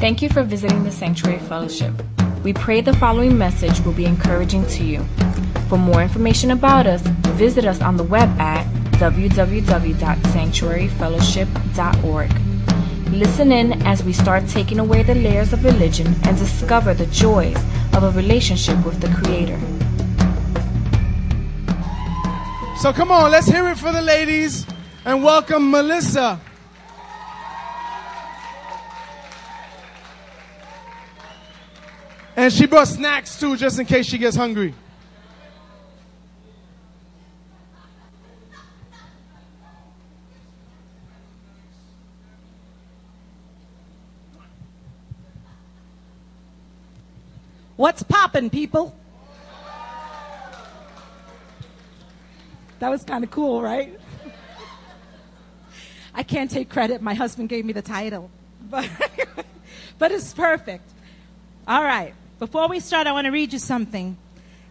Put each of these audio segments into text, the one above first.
Thank you for visiting the Sanctuary Fellowship. We pray the following message will be encouraging to you. For more information about us, visit us on the web at www.sanctuaryfellowship.org. Listen in as we start taking away the layers of religion and discover the joys of a relationship with the Creator. So come on, let's hear it for the ladies and welcome Melissa. And she brought snacks too, just in case she gets hungry. What's poppin', people? That was kind of cool, right? I can't take credit. My husband gave me the title. But, but it's perfect. All right. Before we start, I want to read you something.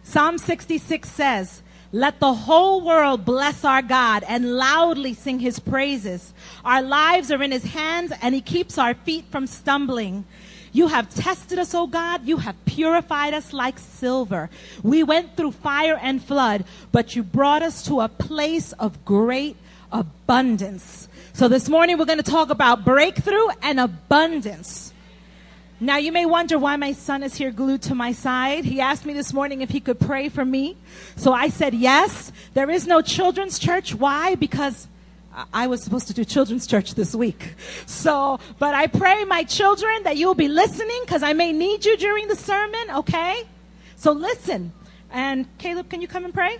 Psalm 66 says, let the whole world bless our God and loudly sing his praises. Our lives are in his hands and he keeps our feet from stumbling. You have tested us, O God. You have purified us like silver. We went through fire and flood, but you brought us to a place of great abundance. So this morning we're going to talk about breakthrough and abundance. Now you may wonder why my son is here glued to my side. He asked me this morning if he could pray for me. So I said yes. There is no children's church. Why? Because I was supposed to do children's church this week. So, but I pray my children that you'll be listening because I may need you during the sermon, okay? So listen. And Caleb, can you come and pray?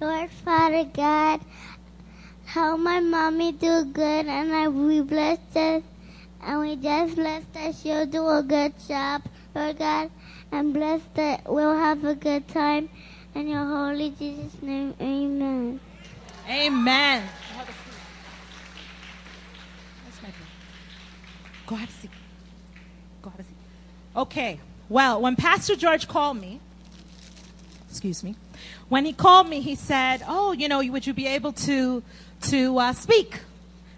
Lord Father God, help my mommy do good and I we blessed us and we just bless that she'll do a good job, Lord God, and bless that we'll have a good time. In your holy Jesus' name, amen. Amen. Go have a seat. Go have a seat. Okay. Well, when Pastor George called me, excuse me, when he called me, he said, "Oh, you know, would you be able to to uh, speak?"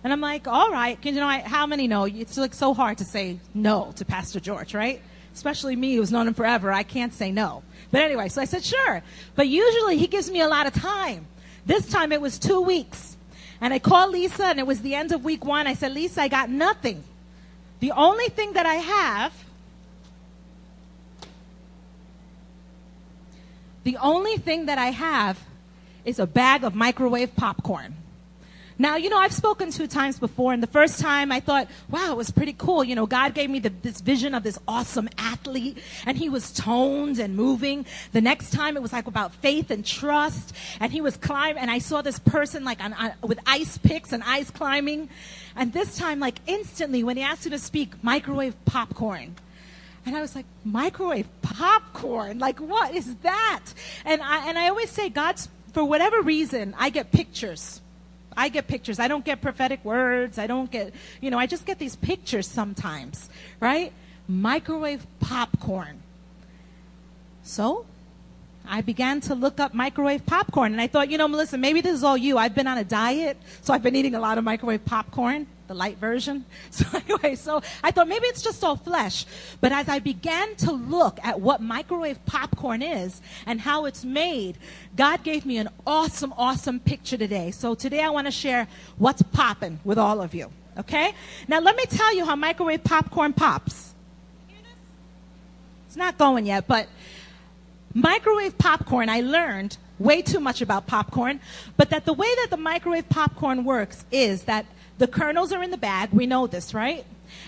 And I'm like, "All right." Can you know, I, how many know? It's like so hard to say no to Pastor George, right? Especially me, who's known him forever. I can't say no. But anyway, so I said, "Sure." But usually he gives me a lot of time. This time it was two weeks, and I called Lisa, and it was the end of week one. I said, "Lisa, I got nothing. The only thing that I have." The only thing that I have is a bag of microwave popcorn. Now, you know, I've spoken two times before, and the first time I thought, wow, it was pretty cool. You know, God gave me the, this vision of this awesome athlete, and he was toned and moving. The next time it was like about faith and trust, and he was climbing, and I saw this person like on, on, with ice picks and ice climbing. And this time, like instantly, when he asked you to speak, microwave popcorn. And I was like, microwave popcorn? Like, what is that? And I, and I always say, God's, for whatever reason, I get pictures. I get pictures. I don't get prophetic words. I don't get, you know, I just get these pictures sometimes, right? Microwave popcorn. So I began to look up microwave popcorn and I thought, you know, Melissa, maybe this is all you. I've been on a diet, so I've been eating a lot of microwave popcorn, the light version. So anyway, so I thought maybe it's just all flesh. But as I began to look at what microwave popcorn is and how it's made, God gave me an awesome, awesome picture today. So today I want to share what's popping with all of you. Okay? Now let me tell you how microwave popcorn pops. It's not going yet, but Microwave popcorn, I learned way too much about popcorn, but that the way that the microwave popcorn works is that the kernels are in the bag. We know this, right?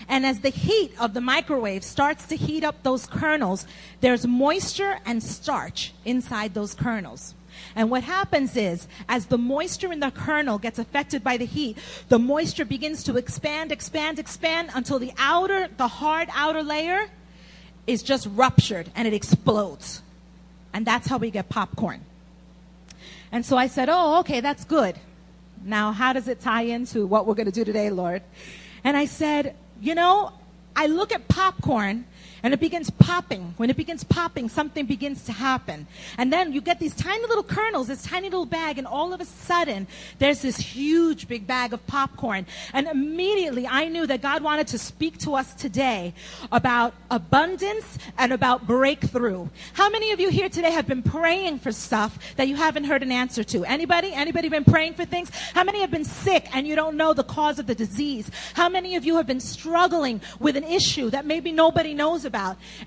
And as the heat of the microwave starts to heat up those kernels, there's moisture and starch inside those kernels. And what happens is, as the moisture in the kernel gets affected by the heat, the moisture begins to expand, expand, expand until the outer, the hard outer layer is just ruptured and it explodes. And that's how we get popcorn. And so I said, Oh, okay, that's good. Now, how does it tie into what we're going to do today, Lord? And I said, You know, I look at popcorn and it begins popping. When it begins popping, something begins to happen. And then you get these tiny little kernels, this tiny little bag, and all of a sudden, there's this huge big bag of popcorn. And immediately I knew that God wanted to speak to us today about abundance and about breakthrough. How many of you here today have been praying for stuff that you haven't heard an answer to? Anybody? Anybody been praying for things? How many have been sick and you don't know the cause of the disease? How many of you have been struggling with an issue that maybe nobody knows about?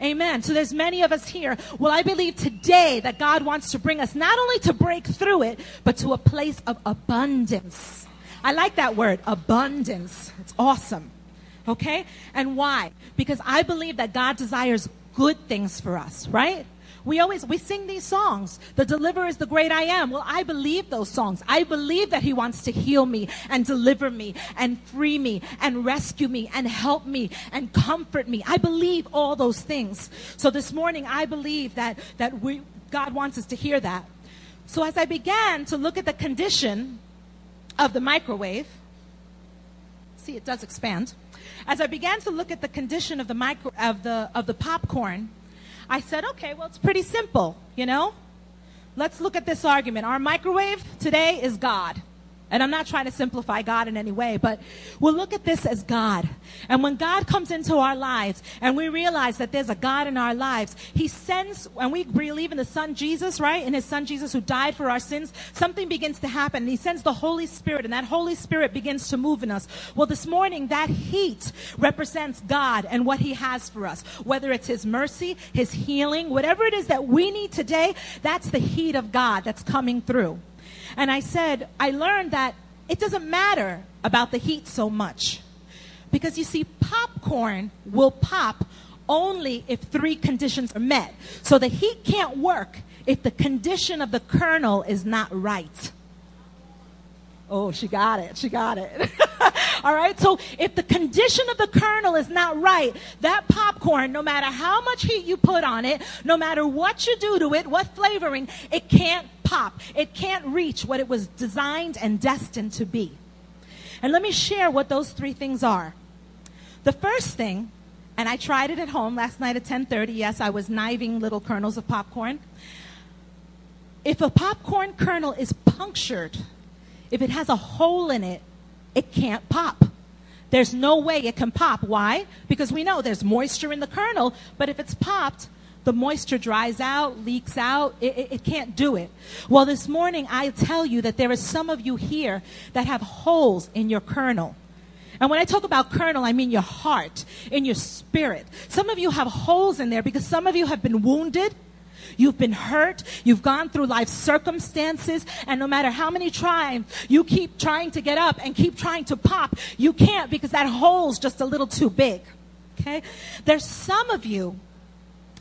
Amen. So there's many of us here. Well, I believe today that God wants to bring us not only to break through it, but to a place of abundance. I like that word, abundance. It's awesome. Okay? And why? Because I believe that God desires good things for us, right? We always we sing these songs. The deliverer is the great I am. Well, I believe those songs. I believe that he wants to heal me and deliver me and free me and rescue me and help me and comfort me. I believe all those things. So this morning I believe that that we God wants us to hear that. So as I began to look at the condition of the microwave, see it does expand. As I began to look at the condition of the micro of the of the popcorn, I said, okay, well it's pretty simple, you know? Let's look at this argument. Our microwave today is God. And I'm not trying to simplify God in any way, but we'll look at this as God. And when God comes into our lives and we realize that there's a God in our lives, He sends, and we believe in the Son Jesus, right? In His Son Jesus who died for our sins, something begins to happen. And He sends the Holy Spirit, and that Holy Spirit begins to move in us. Well, this morning, that heat represents God and what He has for us. Whether it's His mercy, His healing, whatever it is that we need today, that's the heat of God that's coming through. And I said, I learned that it doesn't matter about the heat so much. Because you see, popcorn will pop only if three conditions are met. So the heat can't work if the condition of the kernel is not right. Oh, she got it. She got it. All right. So if the condition of the kernel is not right, that popcorn, no matter how much heat you put on it, no matter what you do to it, what flavoring, it can't pop. It can't reach what it was designed and destined to be. And let me share what those three things are. The first thing, and I tried it at home last night at 10:30. Yes, I was kniving little kernels of popcorn. If a popcorn kernel is punctured, if it has a hole in it, it can't pop. There's no way it can pop. Why? Because we know there's moisture in the kernel, but if it's popped, the moisture dries out, leaks out. It, it, it, can't do it. Well, this morning I tell you that there are some of you here that have holes in your kernel. And when I talk about kernel, I mean your heart, in your spirit. Some of you have holes in there because some of you have been wounded. You've been hurt. You've gone through life circumstances. And no matter how many times you keep trying to get up and keep trying to pop, you can't because that hole's just a little too big. Okay? There's some of you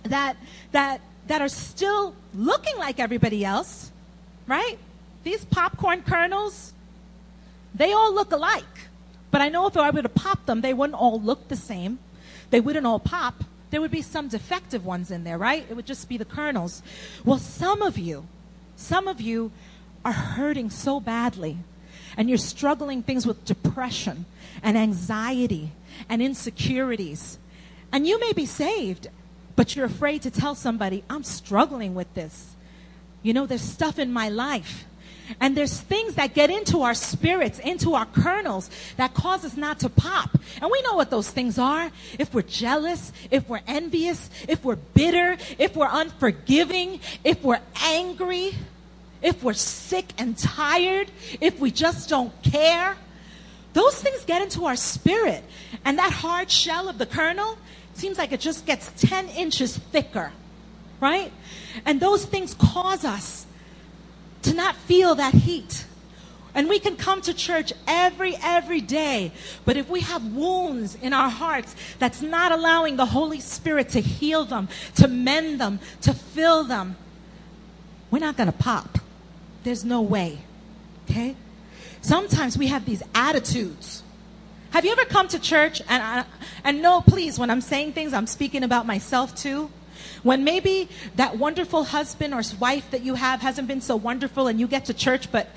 that, that, that are still looking like everybody else, right? These popcorn kernels, they all look alike. But I know if I were to pop them, they wouldn't all look the same. They wouldn't all pop there would be some defective ones in there, right? It would just be the kernels. Well, some of you, some of you are hurting so badly and you're struggling things with depression and anxiety and insecurities. And you may be saved, but you're afraid to tell somebody, I'm struggling with this. You know, there's stuff in my life and there's things that get into our spirits, into our kernels, that cause us not to pop. And we know what those things are. If we're jealous, if we're envious, if we're bitter, if we're unforgiving, if we're angry, if we're sick and tired, if we just don't care. Those things get into our spirit. And that hard shell of the kernel seems like it just gets 10 inches thicker, right? And those things cause us to not feel that heat. And we can come to church every, every day. But if we have wounds in our hearts that's not allowing the Holy Spirit to heal them, to mend them, to fill them, we're not going to pop. There's no way. Okay? Sometimes we have these attitudes. Have you ever come to church and, I, and no, please, when I'm saying things, I'm speaking about myself too. When maybe that wonderful husband or wife that you have hasn't been so wonderful and you get to church, but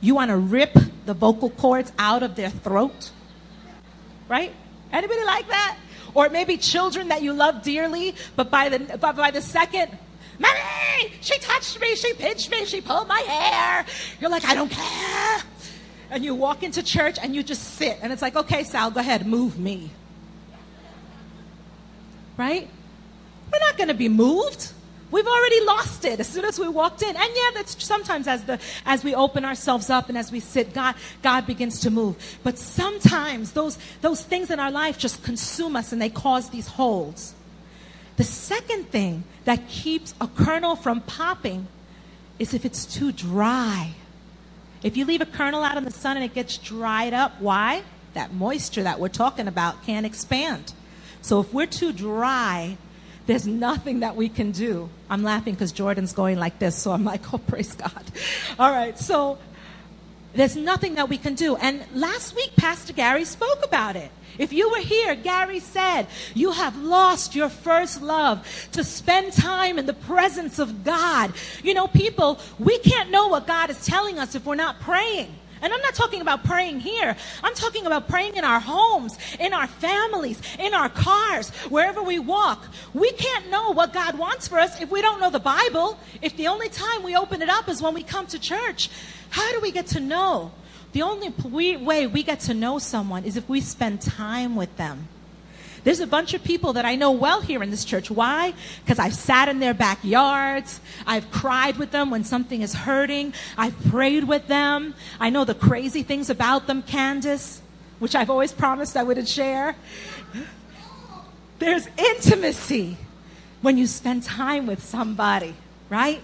you want to rip the vocal cords out of their throat. Right? Anybody like that? Or maybe children that you love dearly, but by the, by, by the second, Mommy, she touched me, she pinched me, she pulled my hair. You're like, I don't care. And you walk into church and you just sit, and it's like, okay, Sal, go ahead, move me. Right? We're not going to be moved. We've already lost it as soon as we walked in. And yeah, that's sometimes as the as we open ourselves up and as we sit, God God begins to move. But sometimes those those things in our life just consume us and they cause these holes. The second thing that keeps a kernel from popping is if it's too dry. If you leave a kernel out in the sun and it gets dried up, why? That moisture that we're talking about can't expand. So if we're too dry, there's nothing that we can do. I'm laughing because Jordan's going like this, so I'm like, oh, praise God. All right, so there's nothing that we can do. And last week, Pastor Gary spoke about it. If you were here, Gary said, you have lost your first love to spend time in the presence of God. You know, people, we can't know what God is telling us if we're not praying. And I'm not talking about praying here. I'm talking about praying in our homes, in our families, in our cars, wherever we walk. We can't know what God wants for us if we don't know the Bible. If the only time we open it up is when we come to church. How do we get to know? The only way we get to know someone is if we spend time with them. There's a bunch of people that I know well here in this church. Why? Because I've sat in their backyards. I've cried with them when something is hurting. I've prayed with them. I know the crazy things about them, Candace, which I've always promised I wouldn't share. There's intimacy when you spend time with somebody, right?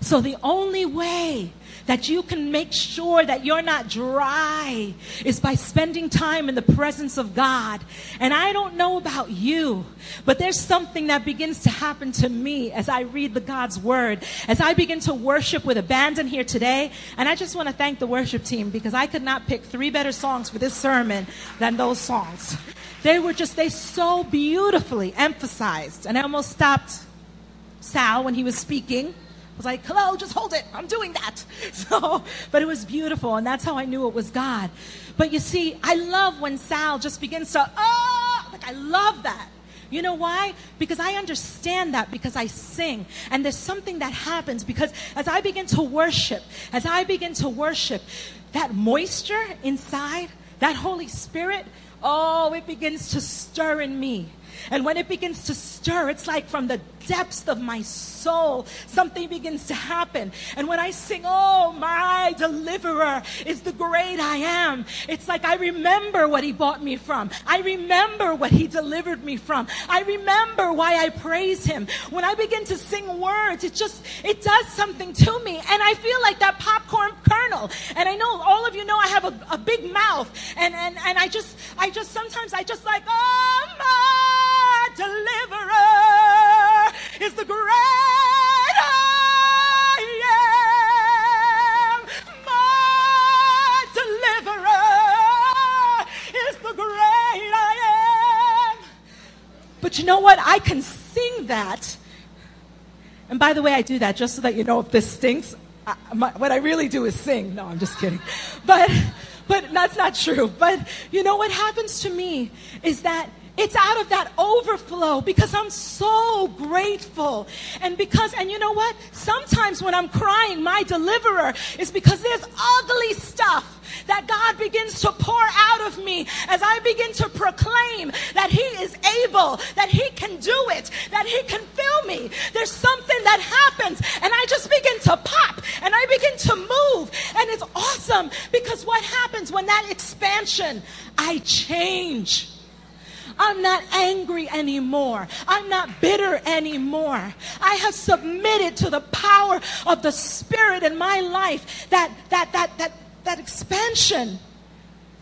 So the only way that you can make sure that you're not dry is by spending time in the presence of God. And I don't know about you, but there's something that begins to happen to me as I read the God's word, as I begin to worship with abandon here today. And I just want to thank the worship team because I could not pick three better songs for this sermon than those songs. They were just, they so beautifully emphasized. And I almost stopped Sal when he was speaking was like, hello, just hold it. I'm doing that. So, but it was beautiful, and that's how I knew it was God. But you see, I love when Sal just begins to, oh, like I love that. You know why? Because I understand that because I sing. And there's something that happens because as I begin to worship, as I begin to worship, that moisture inside, that Holy Spirit, oh, it begins to stir in me. And when it begins to stir, it's like from the depths of my soul, something begins to happen. And when I sing, Oh, my deliverer is the great I am, it's like I remember what he bought me from. I remember what he delivered me from. I remember why I praise him. When I begin to sing words, it just, it does something to me. And I feel like that popcorn kernel. And I know all of you know I have a, a big mouth. And, and, and I just, I just, sometimes I just like, Oh, my deliverer is the great I am. My deliverer is the great I am. But you know what? I can sing that. And by the way, I do that just so that you know if this stinks. I, my, what I really do is sing. No, I'm just kidding. But, but that's not true. But you know what happens to me is that it's out of that overflow because I'm so grateful. And because, and you know what? Sometimes when I'm crying, my deliverer is because there's ugly stuff that God begins to pour out of me as I begin to proclaim that He is able, that He can do it, that He can fill me. There's something that happens and I just begin to pop and I begin to move. And it's awesome because what happens when that expansion, I change. I'm not angry anymore. I'm not bitter anymore. I have submitted to the power of the Spirit in my life, that, that, that, that, that expansion.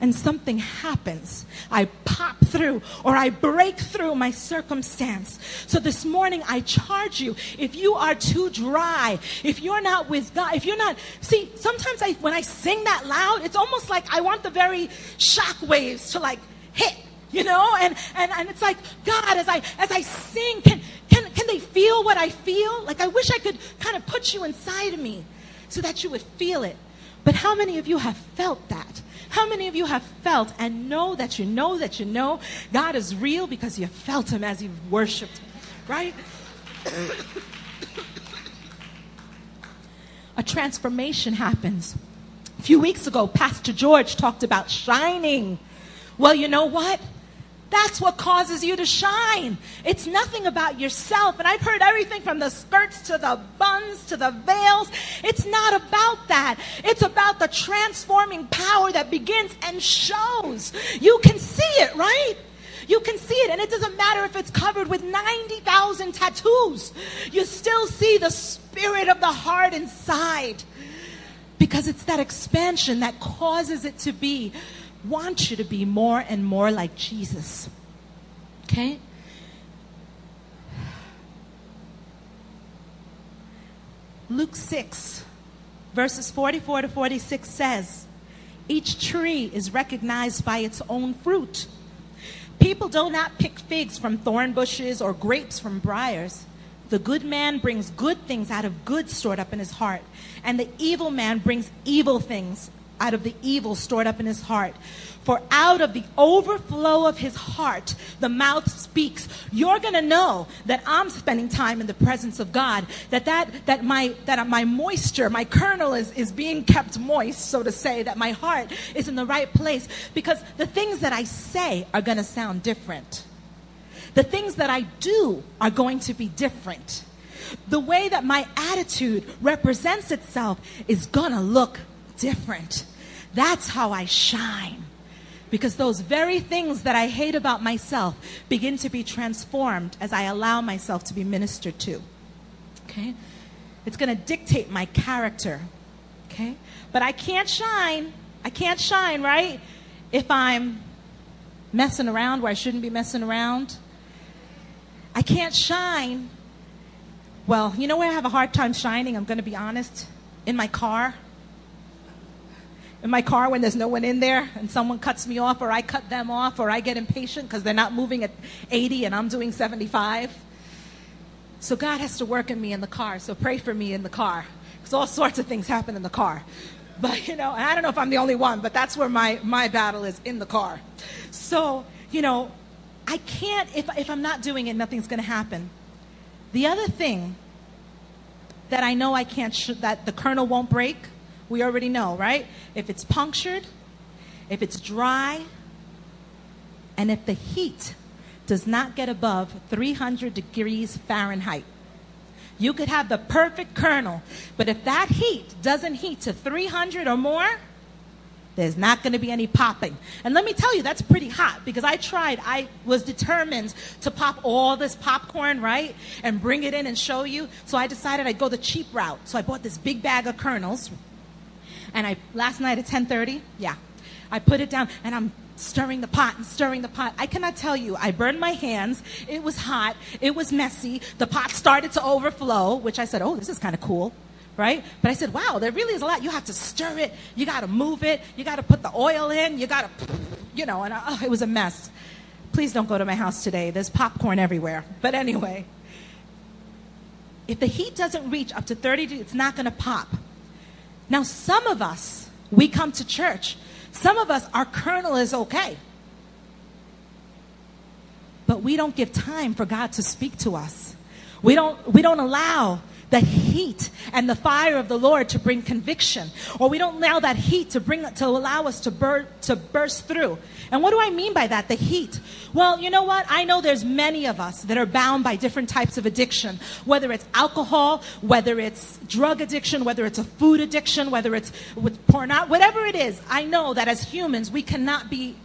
And something happens. I pop through or I break through my circumstance. So this morning I charge you, if you are too dry, if you're not with God, if you're not, see, sometimes I, when I sing that loud, it's almost like I want the very shock waves to like hit you know and, and and it's like god as i as i sing can can can they feel what i feel like i wish i could kind of put you inside of me so that you would feel it but how many of you have felt that How many of you have felt and know that you know that you know God is real because you felt Him as you've worshiped Him, right? A transformation happens. A few weeks ago, Pastor George talked about shining. Well, you know what? That's what causes you to shine. It's nothing about yourself. And I've heard everything from the skirts to the buns to the veils. It's not about that. It's about the transforming power that begins and shows. You can see it, right? You can see it, and it doesn't matter if it's covered with 90,000 tattoos. You still see the spirit of the heart inside because it's that expansion that causes it to be want you to be more and more like Jesus. Okay? Luke 6, verses 44 to 46 says, Each tree is recognized by its own fruit. People do not pick figs from thorn bushes or grapes from briars. The good man brings good things out of good stored up in his heart, and the evil man brings evil things out of the evil stored up in his heart. For out of the overflow of his heart, the mouth speaks. You're going to know that I'm spending time in the presence of God, that, that, that, my, that my moisture, my kernel is, is being kept moist, so to say, that my heart is in the right place. Because the things that I say are going to sound different. The things that I do are going to be different. The way that my attitude represents itself is going to look different. That's how I shine. Because those very things that I hate about myself begin to be transformed as I allow myself to be ministered to. Okay? It's going to dictate my character. Okay? But I can't shine. I can't shine, right? If I'm messing around where I shouldn't be messing around. I can't shine. Well, you know where I have a hard time shining? I'm going to be honest. In my car in my car when there's no one in there and someone cuts me off or I cut them off or I get impatient because they're not moving at 80 and I'm doing 75. So God has to work in me in the car. So pray for me in the car because all sorts of things happen in the car. But, you know, I don't know if I'm the only one, but that's where my, my battle is in the car. So, you know, I can't, if, if I'm not doing it, nothing's going to happen. The other thing that I know I can't, sh- that the kernel won't break we already know, right? If it's punctured, if it's dry, and if the heat does not get above 300 degrees Fahrenheit. You could have the perfect kernel, but if that heat doesn't heat to 300 or more, there's not going to be any popping. And let me tell you, that's pretty hot because I tried, I was determined to pop all this popcorn, right? And bring it in and show you. So I decided I'd go the cheap route. So I bought this big bag of kernels, and I last night at 10:30, yeah, I put it down and I'm stirring the pot and stirring the pot. I cannot tell you. I burned my hands. It was hot. It was messy. The pot started to overflow, which I said, "Oh, this is kind of cool." Right? But I said, wow, there really is a lot. You have to stir it. You got to move it. You got to put the oil in. You got to, you know, and uh, it was a mess. Please don't go to my house today. There's popcorn everywhere. But anyway, if the heat doesn't reach up to 30 degrees, it's not going to pop. Now, some of us, we come to church. Some of us, our kernel is okay. But we don't give time for God to speak to us. We don't, we don't allow the heat and the fire of the Lord to bring conviction, or we don't allow that heat to bring to allow us to, bur- to burst through. And what do I mean by that? The heat. Well, you know what? I know there's many of us that are bound by different types of addiction, whether it's alcohol, whether it's drug addiction, whether it's a food addiction, whether it's with porn, whatever it is. I know that as humans we cannot be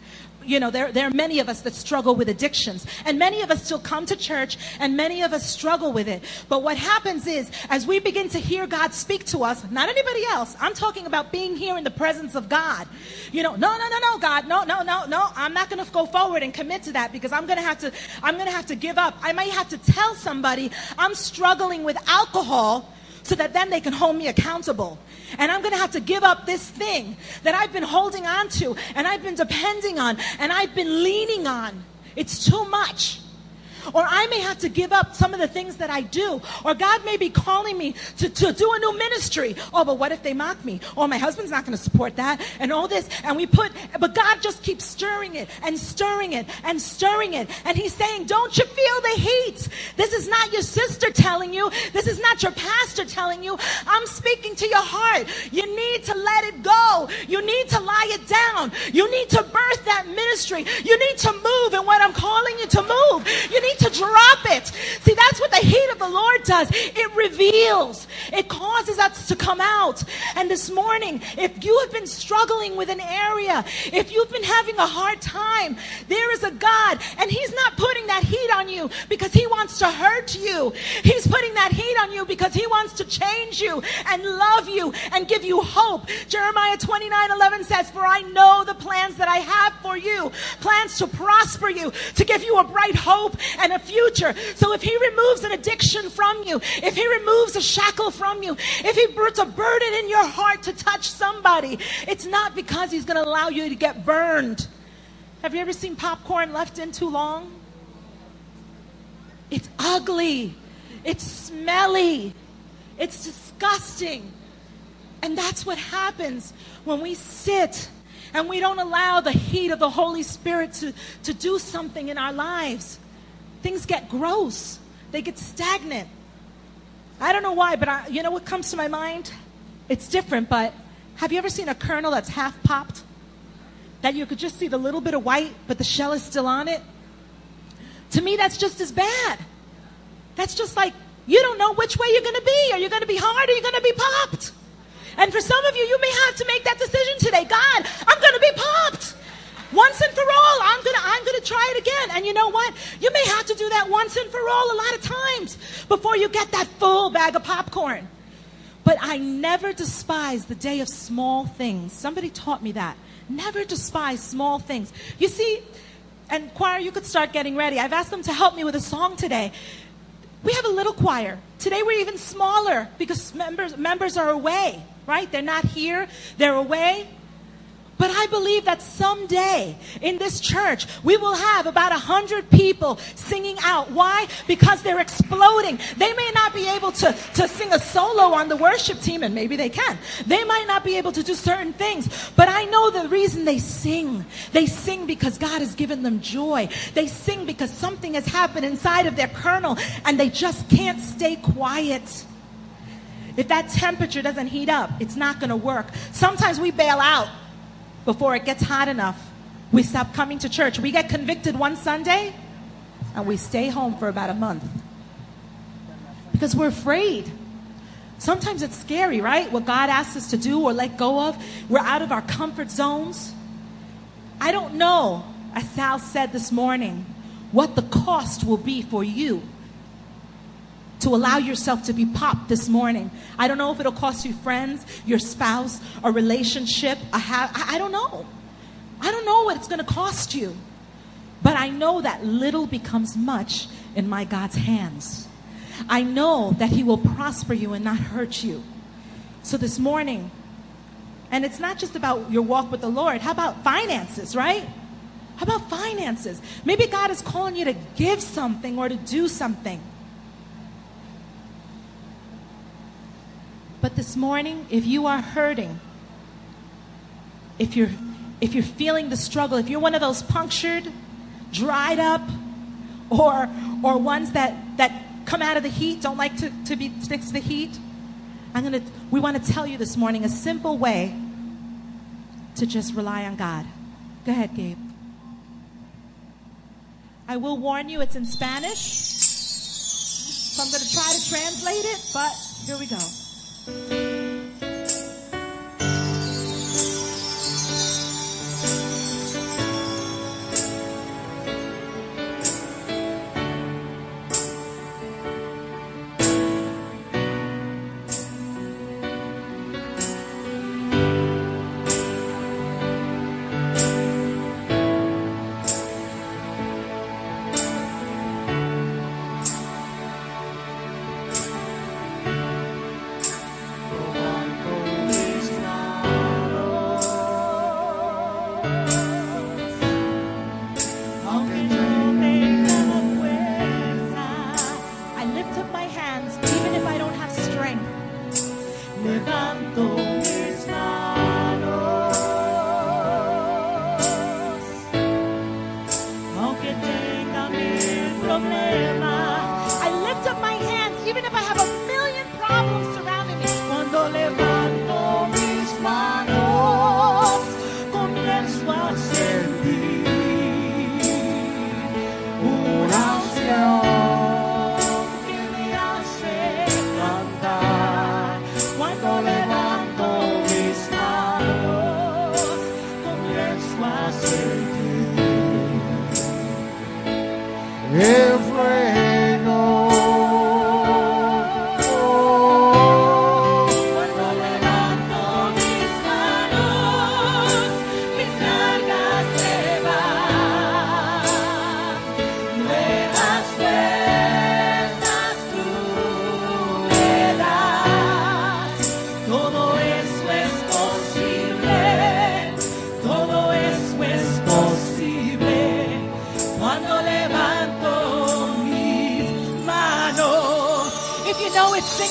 you know, there, there are many of us that struggle with addictions. And many of us still come to church and many of us struggle with it. But what happens is, as we begin to hear God speak to us, not anybody else, I'm talking about being here in the presence of God. You know, no, no, no, no, God, no, no, no, no, I'm not going to go forward and commit to that because I'm going to have to, I'm going to have to give up. I might have to tell somebody I'm struggling with alcohol so that then they can hold me accountable. And I'm going to have to give up this thing that I've been holding on to and I've been depending on and I've been leaning on. It's too much. Or I may have to give up some of the things that I do. Or God may be calling me to, to do a new ministry. Oh, but what if they mock me? Oh, my husband's not going to support that and all this. And we put, but God just keeps stirring it and stirring it and stirring it. And he's saying, don't you feel the heat? This is not your sister telling you. This is not your pastor telling you. I'm speaking to your heart. You need to let it go. You need to lie it down. You need to birth that ministry. You need to move in what I'm calling you to move. You need to drop it. See, that's what the heat of the Lord does. It reveals. It causes us to come out. And this morning, if you have been struggling with an area, if you've been having a hard time, there is a God, and He's not putting that heat on you because He wants to hurt you. He's putting that heat on you because He wants to change you and love you and give you hope. Jeremiah 29 11 says, For I know the plans that I have for you, plans to prosper you, to give you a bright hope and a future. So if He removes an addiction from you, if He removes a shackle from you, if He puts a burden in your heart to touch somebody, it's not because He's going to allow you to get burned. Have you ever seen popcorn left in too long? It's ugly. It's smelly. It's disgusting. And that's what happens when we sit and we don't allow the heat of the Holy Spirit to, to do something in our lives. Things get gross, they get stagnant. I don't know why, but I, you know what comes to my mind? It's different, but have you ever seen a kernel that's half popped? That you could just see the little bit of white, but the shell is still on it? To me, that's just as bad. That's just like you don't know which way you're going to be. Are you going to be hard or are you going to be popped? And for some of you, you may have to make that decision today. God, I'm going to be popped. Once and for all, I'm gonna I'm gonna try it again. And you know what? You may have to do that once and for all a lot of times before you get that full bag of popcorn. But I never despise the day of small things. Somebody taught me that. Never despise small things. You see, and choir, you could start getting ready. I've asked them to help me with a song today. We have a little choir. Today we're even smaller because members, members are away, right? They're not here, they're away. But I believe that someday in this church, we will have about a hundred people singing out. Why? Because they're exploding. They may not be able to, to sing a solo on the worship team, and maybe they can. They might not be able to do certain things, but I know the reason they sing. They sing because God has given them joy. They sing because something has happened inside of their kernel, and they just can't stay quiet. If that temperature doesn't heat up, it's not going to work. Sometimes we bail out before it gets hot enough. We stop coming to church. We get convicted one Sunday and we stay home for about a month because we're afraid. Sometimes it's scary, right? What God asks us to do or let go of. We're out of our comfort zones. I don't know, as Sal said this morning, what the cost will be for you to allow yourself to be popped this morning. I don't know if it'll cost you friends, your spouse, a relationship, a ha- I don't know. I don't know what it's going to cost you. But I know that little becomes much in my God's hands. I know that He will prosper you and not hurt you. So this morning, and it's not just about your walk with the Lord, how about finances, right? How about finances? Maybe God is calling you to give something or to do something. But this morning, if you are hurting, if you're if you're feeling the struggle, if you're one of those punctured, dried up, or or ones that that come out of the heat, don't like to, to be to the heat, I'm gonna we want to tell you this morning a simple way to just rely on God. Go ahead, Gabe. I will warn you, it's in Spanish. So I'm going to try to translate it, but here we go. Thank you.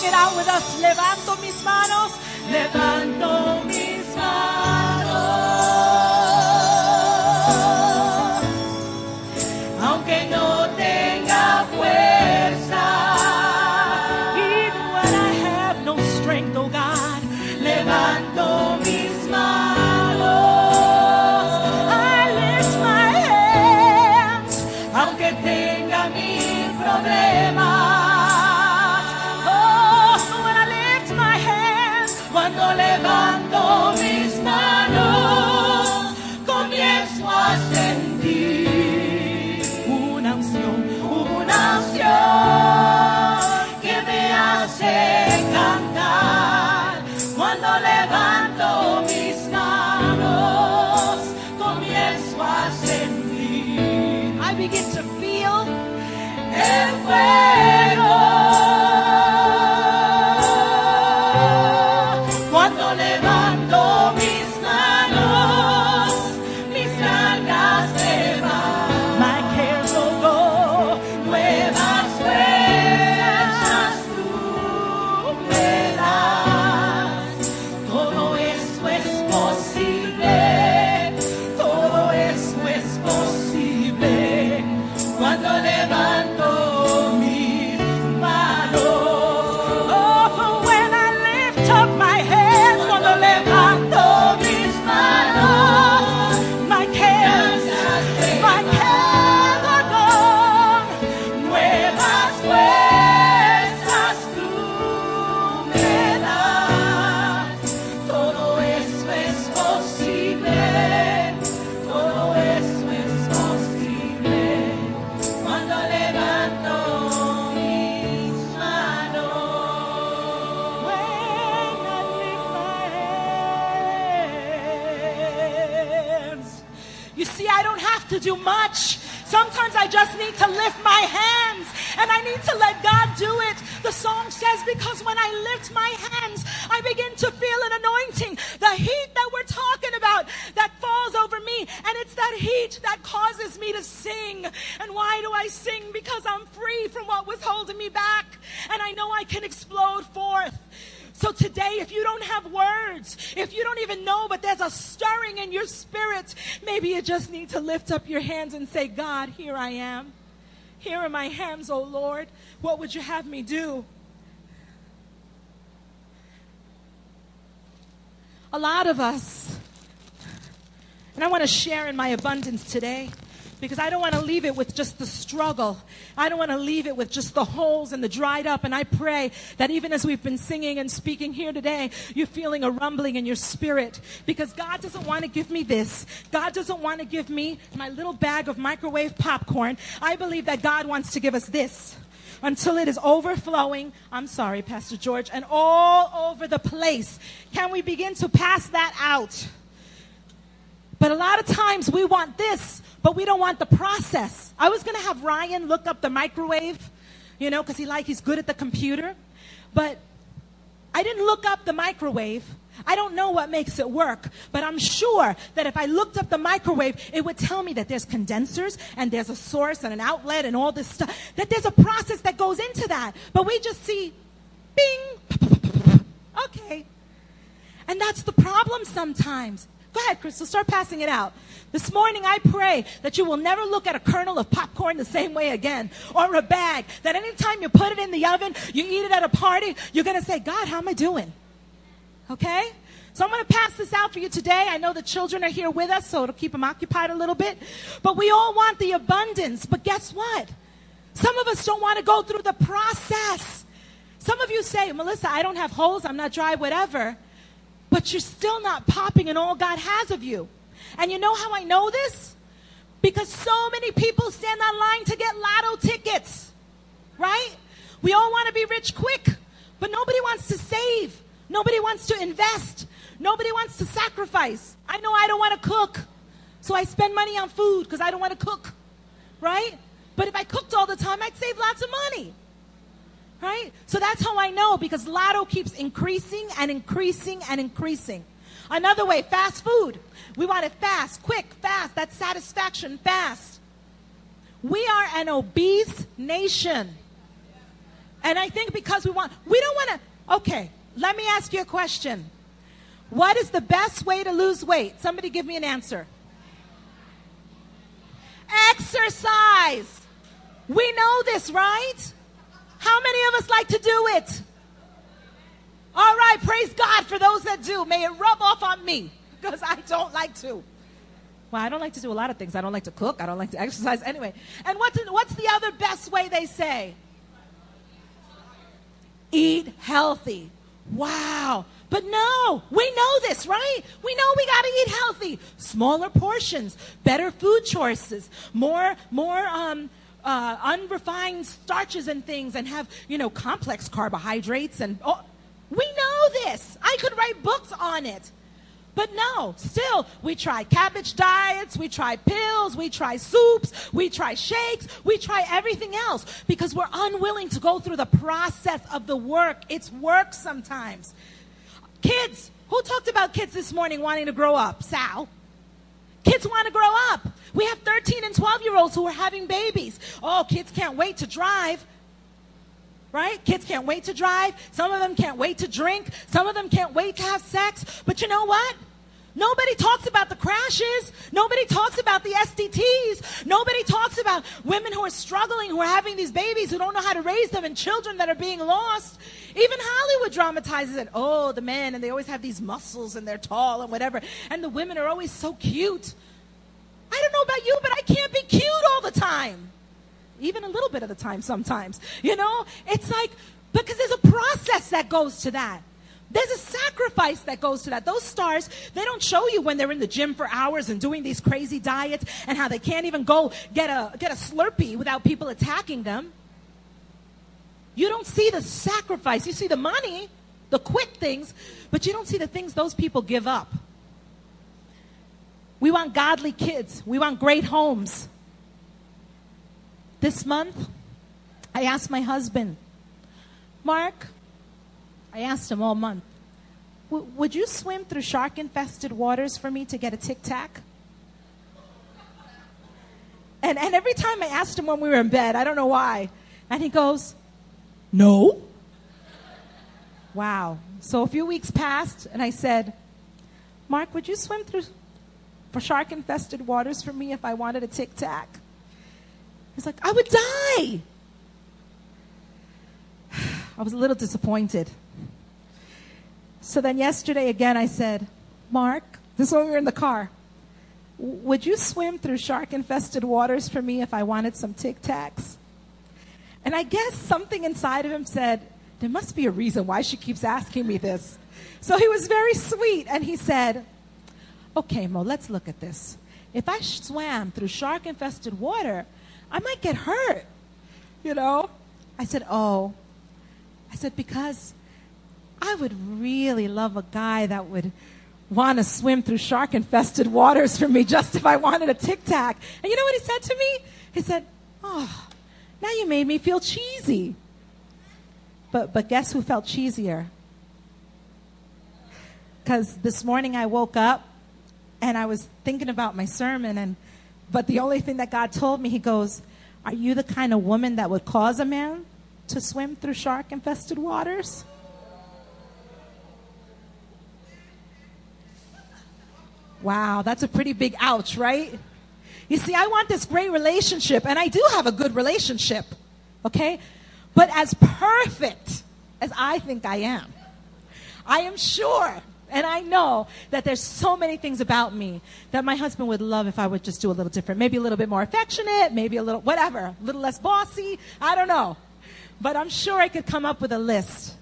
It out with us. Levanto mis manos, el there's a stirring in your spirit, maybe you just need to lift up your hands and say, God, here I am. Here are my hands, O Lord. What would you have me do? A lot of us, and I want to share in my abundance today because I don't want to leave it with just the struggle. I don't want to leave it with just the holes and the dried up. And I pray that even as we've been singing and speaking here today, you're feeling a rumbling in your spirit because God doesn't want to give me this. God doesn't want to give me my little bag of microwave popcorn. I believe that God wants to give us this until it is overflowing. I'm sorry, Pastor George, and all over the place. Can we begin to pass that out? But a lot of times we want this, but we don't want the process. I was going to have Ryan look up the microwave, you know, because he like he's good at the computer, but I didn't look up the microwave. I don't know what makes it work, but I'm sure that if I looked up the microwave, it would tell me that there's condensers and there's a source and an outlet and all this stuff. That there's a process that goes into that. But we just see bing. Okay. And that's the problem sometimes. Go ahead, Crystal, start passing it out. This morning, I pray that you will never look at a kernel of popcorn the same way again, or a bag, that anytime you put it in the oven, you eat it at a party, you're going to say, God, how am I doing? Okay? So I'm going to pass this out for you today. I know the children are here with us, so it'll keep them occupied a little bit. But we all want the abundance. But guess what? Some of us don't want to go through the process. Some of you say, Melissa, I don't have holes, I'm not dry, whatever. But you're still not popping in all God has of you. And you know how I know this? Because so many people stand online to get lotto tickets. Right? We all want to be rich quick, but nobody wants to save. Nobody wants to invest. Nobody wants to sacrifice. I know I don't want to cook, so I spend money on food because I don't want to cook. Right? But if I cooked all the time, I'd save lots of money. Right? So that's how I know because lotto keeps increasing and increasing and increasing. Another way, fast food. We want it fast, quick, fast. That's satisfaction, fast. We are an obese nation. And I think because we want, we don't want to, okay, let me ask you a question. What is the best way to lose weight? Somebody give me an answer. Exercise. We know this, right? How many of us like to do it? All right, praise God for those that do. May it rub off on me because I don't like to. Well, I don't like to do a lot of things. I don't like to cook. I don't like to exercise anyway. And what's, what's the other best way they say? Eat healthy. Wow. But no, we know this, right? We know we got to eat healthy. Smaller portions, better food choices, more, more, um, uh, unrefined starches and things and have, you know, complex carbohydrates and, oh, we know this. I could write books on it. But no, still, we try cabbage diets, we try pills, we try soups, we try shakes, we try everything else because we're unwilling to go through the process of the work. It's work sometimes. Kids, who talked about kids this morning wanting to grow up? Sal. Kids want to grow up. We have 13 and 12 year olds who are having babies. Oh, kids can't wait to drive right? Kids can't wait to drive. Some of them can't wait to drink. Some of them can't wait to have sex. But you know what? Nobody talks about the crashes. Nobody talks about the STDs. Nobody talks about women who are struggling, who are having these babies, who don't know how to raise them, and children that are being lost. Even Hollywood dramatizes it. Oh, the men, and they always have these muscles, and they're tall, and whatever. And the women are always so cute. I don't know about you, but I can't be cute all the time even a little bit of the time sometimes. You know, it's like, because there's a process that goes to that. There's a sacrifice that goes to that. Those stars, they don't show you when they're in the gym for hours and doing these crazy diets and how they can't even go get a, get a Slurpee without people attacking them. You don't see the sacrifice. You see the money, the quick things, but you don't see the things those people give up. We want godly kids. We want great homes. This month, I asked my husband, Mark, I asked him all month, would you swim through shark infested waters for me to get a tic tac? And, and every time I asked him when we were in bed, I don't know why, and he goes, No. Wow. So a few weeks passed, and I said, Mark, would you swim through shark infested waters for me if I wanted a tic tac? He's like, I would die. I was a little disappointed. So then yesterday again, I said, Mark, this is when we were in the car. Would you swim through shark infested waters for me if I wanted some tic tacs? And I guess something inside of him said, There must be a reason why she keeps asking me this. So he was very sweet and he said, Okay, Mo, let's look at this. If I swam through shark infested water, I might get hurt. You know? I said, Oh. I said, Because I would really love a guy that would want to swim through shark infested waters for me just if I wanted a tic tac. And you know what he said to me? He said, Oh, now you made me feel cheesy. But, but guess who felt cheesier? Because this morning I woke up and I was thinking about my sermon and but the only thing that God told me, He goes, Are you the kind of woman that would cause a man to swim through shark infested waters? Wow, that's a pretty big ouch, right? You see, I want this great relationship, and I do have a good relationship, okay? But as perfect as I think I am, I am sure and I know that there's so many things about me that my husband would love if I would just do a little different. Maybe a little bit more affectionate, maybe a little, whatever, a little less bossy. I don't know. But I'm sure I could come up with a list.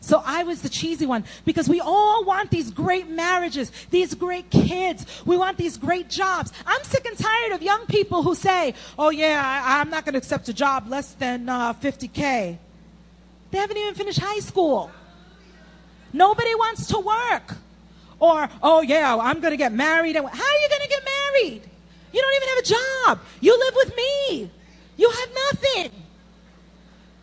So I was the cheesy one because we all want these great marriages, these great kids. We want these great jobs. I'm sick and tired of young people who say, oh, yeah, I, am not going to accept a job less than uh, 50K. They haven't even finished high school. Nobody wants to work. Or, oh yeah, I'm going to get married. And How are you going to get married? You don't even have a job. You live with me. You have nothing.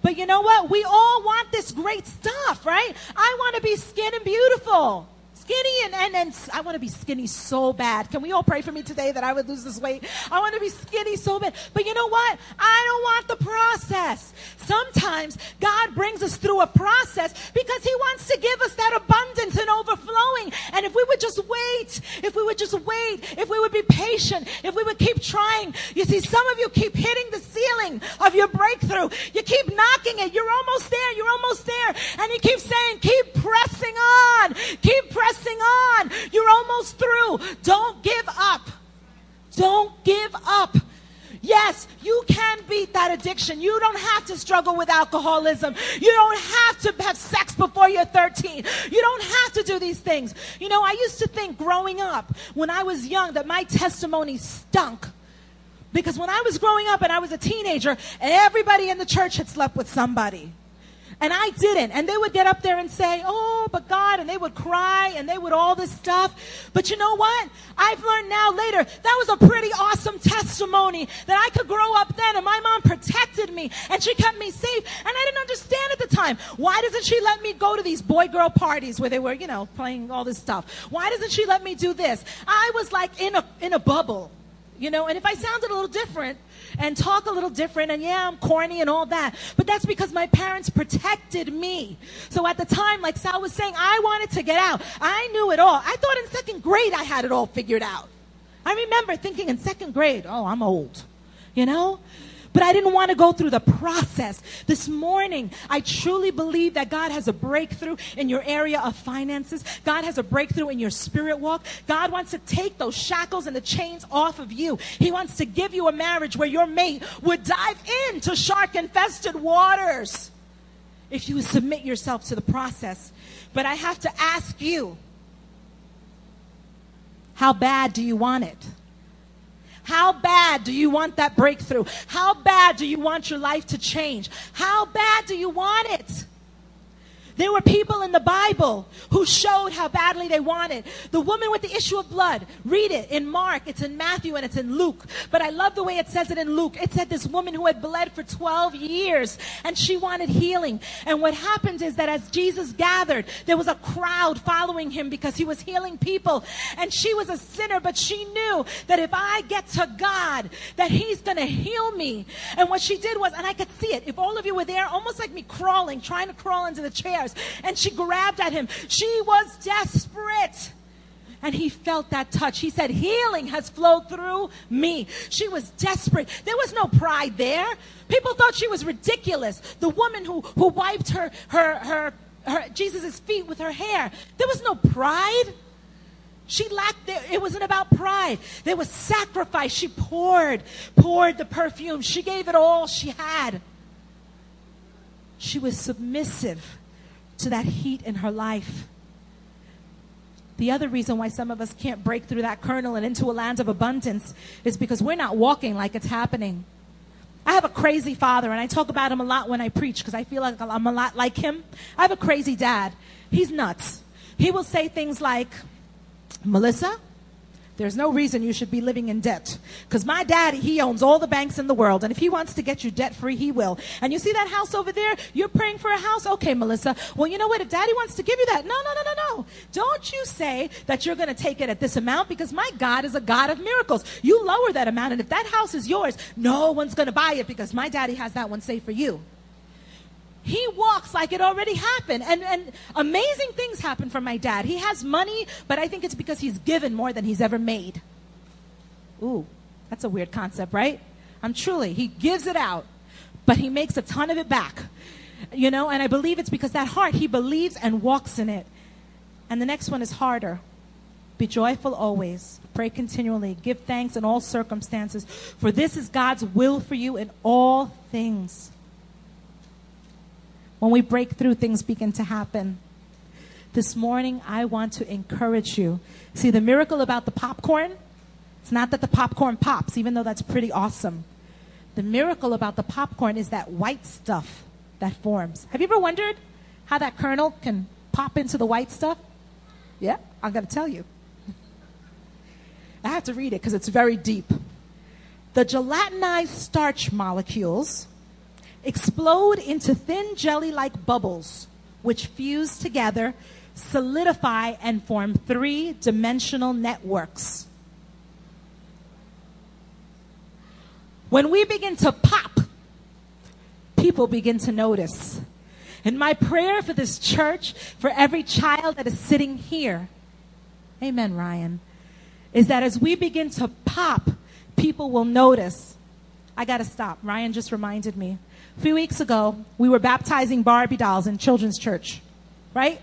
But you know what? We all want this great stuff, right? I want to be skin and beautiful. Skinny and, and, and I want to be skinny so bad. Can we all pray for me today that I would lose this weight? I want to be skinny so bad. But you know what? I don't want the process. Sometimes God brings us through a process because he wants to give us that abundance and overflowing. And if we would just wait, if we would just wait, if we would be patient, if we would keep trying. You see, some of you keep hitting the ceiling of your breakthrough. You keep knocking it. You're almost there. You're almost there. And he keeps saying, keep pressing on. Keep pressing on. You're almost through. Don't give up. Don't give up. Yes, you can beat that addiction. You don't have to struggle with alcoholism. You don't have to have sex before you're 13. You don't have to do these things. You know, I used to think growing up when I was young that my testimony stunk. Because when I was growing up and I was a teenager, everybody in the church had slept with somebody. And I didn't. And they would get up there and say, Oh, but God, and they would cry and they would all this stuff. But you know what? I've learned now later that was a pretty awesome testimony that I could grow up then and my mom protected me and she kept me safe. And I didn't understand at the time. Why doesn't she let me go to these boy girl parties where they were, you know, playing all this stuff? Why doesn't she let me do this? I was like in a, in a bubble you know, and if I sounded a little different and talk a little different and yeah, I'm corny and all that, but that's because my parents protected me. So at the time, like Sal was saying, I wanted to get out. I knew it all. I thought in second grade I had it all figured out. I remember thinking in second grade, oh, I'm old, you know? But I didn't want to go through the process. This morning, I truly believe that God has a breakthrough in your area of finances. God has a breakthrough in your spirit walk. God wants to take those shackles and the chains off of you. He wants to give you a marriage where your mate would dive into shark infested waters if you submit yourself to the process. But I have to ask you, how bad do you want it? How bad do you want that breakthrough? How bad do you want your life to change? How bad do you want it? There were people in the Bible who showed how badly they wanted. The woman with the issue of blood, read it in Mark, it's in Matthew, and it's in Luke. But I love the way it says it in Luke. It said this woman who had bled for 12 years and she wanted healing. And what happened is that as Jesus gathered, there was a crowd following him because he was healing people. And she was a sinner, but she knew that if I get to God, that he's going to heal me. And what she did was, and I could see it, if all of you were there, almost like me crawling, trying to crawl into the chair and she grabbed at him. She was desperate. And he felt that touch. He said, Healing has flowed through me. She was desperate. There was no pride there. People thought she was ridiculous. The woman who, who wiped her, her, her, her Jesus' feet with her hair. There was no pride. She lacked there. It wasn't about pride. There was sacrifice. She poured, poured the perfume. She gave it all she had. She was submissive to that heat in her life. The other reason why some of us can't break through that kernel and into a land of abundance is because we're not walking like it's happening. I have a crazy father, and I talk about him a lot when I preach because I feel like I'm a lot like him. I have a crazy dad. He's nuts. He will say things like, Melissa, there's no reason you should be living in debt. Because my daddy, he owns all the banks in the world. And if he wants to get you debt free, he will. And you see that house over there? You're praying for a house? Okay, Melissa. Well, you know what? If daddy wants to give you that, no, no, no, no, no. Don't you say that you're going to take it at this amount because my God is a God of miracles. You lower that amount. And if that house is yours, no one's going to buy it because my daddy has that one saved for you. He walks like it already happened. And, and amazing things happen for my dad. He has money, but I think it's because he's given more than he's ever made. Ooh, that's a weird concept, right? I'm truly, he gives it out, but he makes a ton of it back. You know, and I believe it's because that heart, he believes and walks in it. And the next one is harder. Be joyful always. Pray continually. Give thanks in all circumstances. For this is God's will for you in all things. When we break through, things begin to happen. This morning, I want to encourage you. See, the miracle about the popcorn, it's not that the popcorn pops, even though that's pretty awesome. The miracle about the popcorn is that white stuff that forms. Have you ever wondered how that kernel can pop into the white stuff? Yeah, I'm going to tell you. I have to read it because it's very deep. The gelatinized starch molecules explode into thin jelly like bubbles, which fuse together solidify, and form three dimensional networks. When we begin to pop, people begin to notice. And my prayer for this church, for every child that is sitting here, amen, Ryan, is that as we begin to pop, people will notice. I got to stop. Ryan just reminded me. A few weeks ago, we were baptizing Barbie dolls in children's church, right?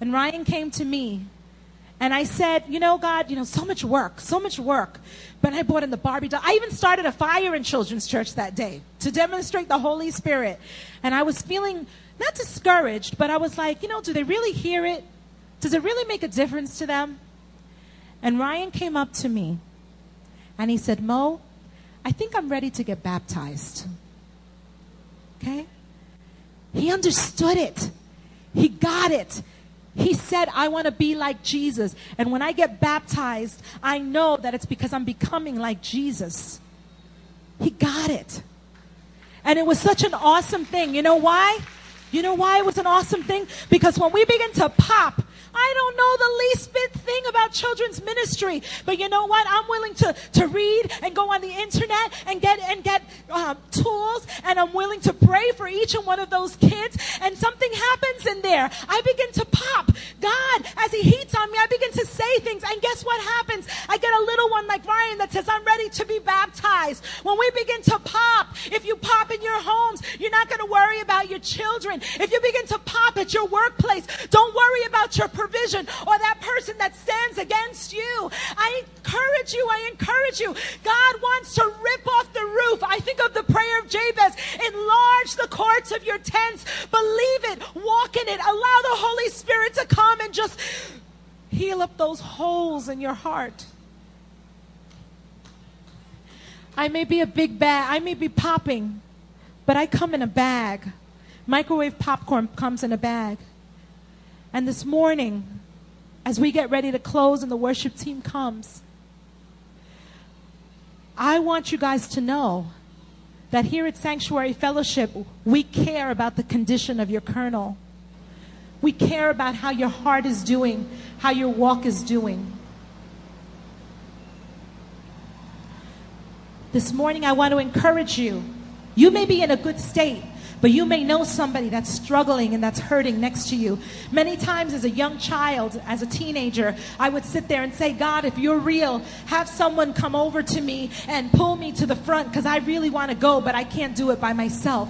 And Ryan came to me and I said, you know, God, you know, so much work, so much work. But I bought in the Barbie doll. I even started a fire in children's church that day to demonstrate the Holy Spirit. And I was feeling not discouraged, but I was like, you know, do they really hear it? Does it really make a difference to them? And Ryan came up to me and he said, Mo, I think I'm ready to get baptized. Okay? He understood it. He got it. He said, I want to be like Jesus. And when I get baptized, I know that it's because I'm becoming like Jesus. He got it. And it was such an awesome thing. You know why? You know why it was an awesome thing? Because when we begin to pop I don't know the least bit thing about children's ministry, but you know what? I'm willing to, to read and go on the internet and get and get um, tools, and I'm willing to pray for each and one of those kids. And something happens in there. I begin to pop. God, as He heats on me, I begin to say things, and guess what happens? I get a little one like Ryan that says, "I'm ready to be baptized." When we begin to pop, if you pop in your homes, you're not going to worry about your children. If you begin to pop at your workplace, don't worry about your provision or that person that stands against you. I encourage you, I encourage you. God wants to rip off the roof. I think of the prayer of Jabez enlarge the courts of your tents, believe it, walk in it, allow the Holy Spirit to come and just heal up those holes in your heart. I may be a big bag, I may be popping, but I come in a bag. Microwave popcorn comes in a bag. And this morning, as we get ready to close and the worship team comes, I want you guys to know that here at Sanctuary Fellowship, we care about the condition of your kernel. We care about how your heart is doing, how your walk is doing. This morning, I want to encourage you. You may be in a good state, but you may know somebody that's struggling and that's hurting next to you. Many times, as a young child, as a teenager, I would sit there and say, God, if you're real, have someone come over to me and pull me to the front because I really want to go, but I can't do it by myself.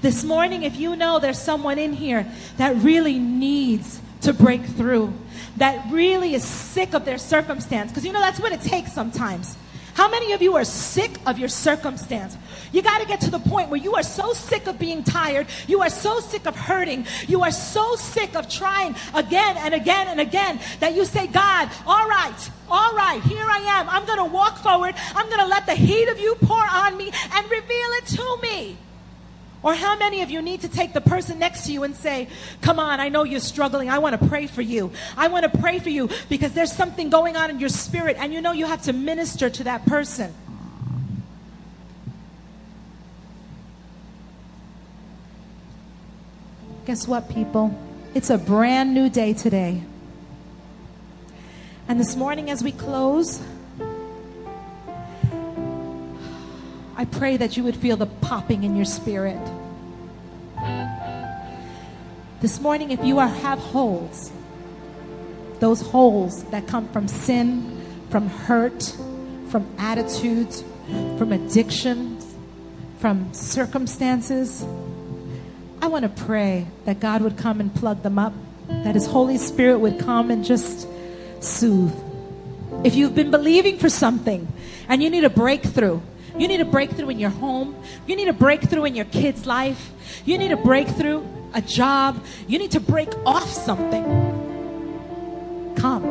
This morning, if you know there's someone in here that really needs to break through, that really is sick of their circumstance, because you know that's what it takes sometimes. How many of you are sick of your circumstance? You got to get to the point where you are so sick of being tired, you are so sick of hurting, you are so sick of trying again and again and again that you say, God, all right, all right, here I am. I'm going to walk forward. I'm going to let the heat of you pour on me and reveal it to me. Or how many of you need to take the person next to you and say, Come on, I know you're struggling. I want to pray for you. I want to pray for you because there's something going on in your spirit and you know you have to minister to that person. Guess what, people? It's a brand new day today. And this morning, as we close, I pray that you would feel the popping in your spirit. This morning, if you are, have holes, those holes that come from sin, from hurt, from attitudes, from addictions, from circumstances, I want to pray that God would come and plug them up, that His Holy Spirit would come and just soothe. If you've been believing for something and you need a breakthrough, you need a breakthrough in your home, you need a breakthrough in your kid's life, you need a breakthrough, a job, you need to break off something. Come.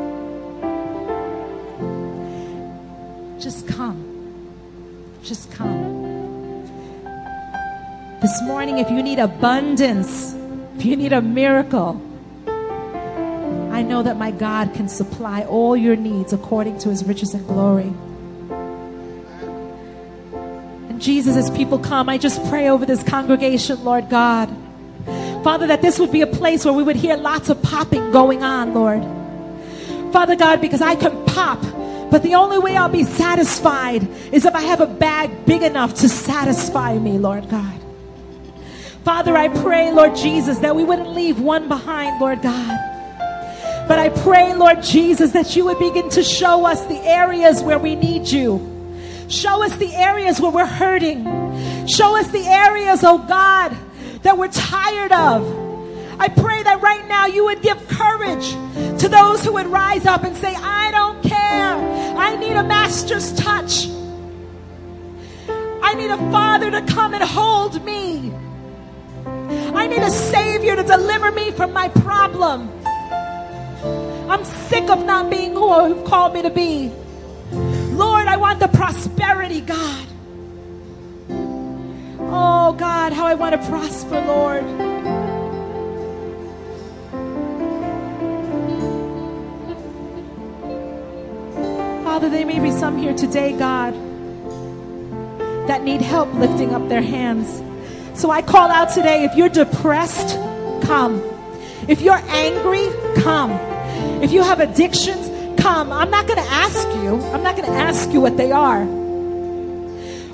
Just come. Just come. This morning, if you need abundance, if you need a miracle, I know that my God can supply all your needs according to his riches and glory. Jesus, as people come, I just pray over this congregation, Lord God. Father, that this would be a place where we would hear lots of popping going on, Lord. Father God, because I can pop, but the only way I'll be satisfied is if I have a bag big enough to satisfy me, Lord God. Father, I pray, Lord Jesus, that we wouldn't leave one behind, Lord God. But I pray, Lord Jesus, that you would begin to show us the areas where we need you. Show us the areas where we're hurting. Show us the areas, oh God, that we're tired of. I pray that right now you would give courage to those who would rise up and say, I don't care. I need a master's touch. I need a father to come and hold me. I need a savior to deliver me from my problem. I'm sick of not being who you've called me to be. Want the prosperity, God. Oh, God, how I want to prosper, Lord. Father, there may be some here today, God, that need help lifting up their hands. So I call out today if you're depressed, come. If you're angry, come. If you have addictions, come. I'm not going to ask you. I'm not going to ask you what they are.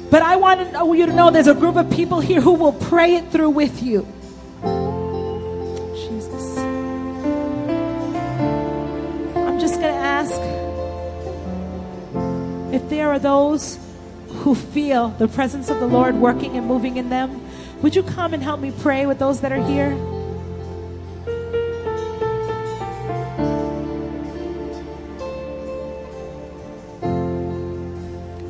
But I want you to know there's a group of people here who will pray it through with you. Jesus. I'm just going to ask if there are those who feel the presence of the Lord working and moving in them, would you come and help me pray with those that are here?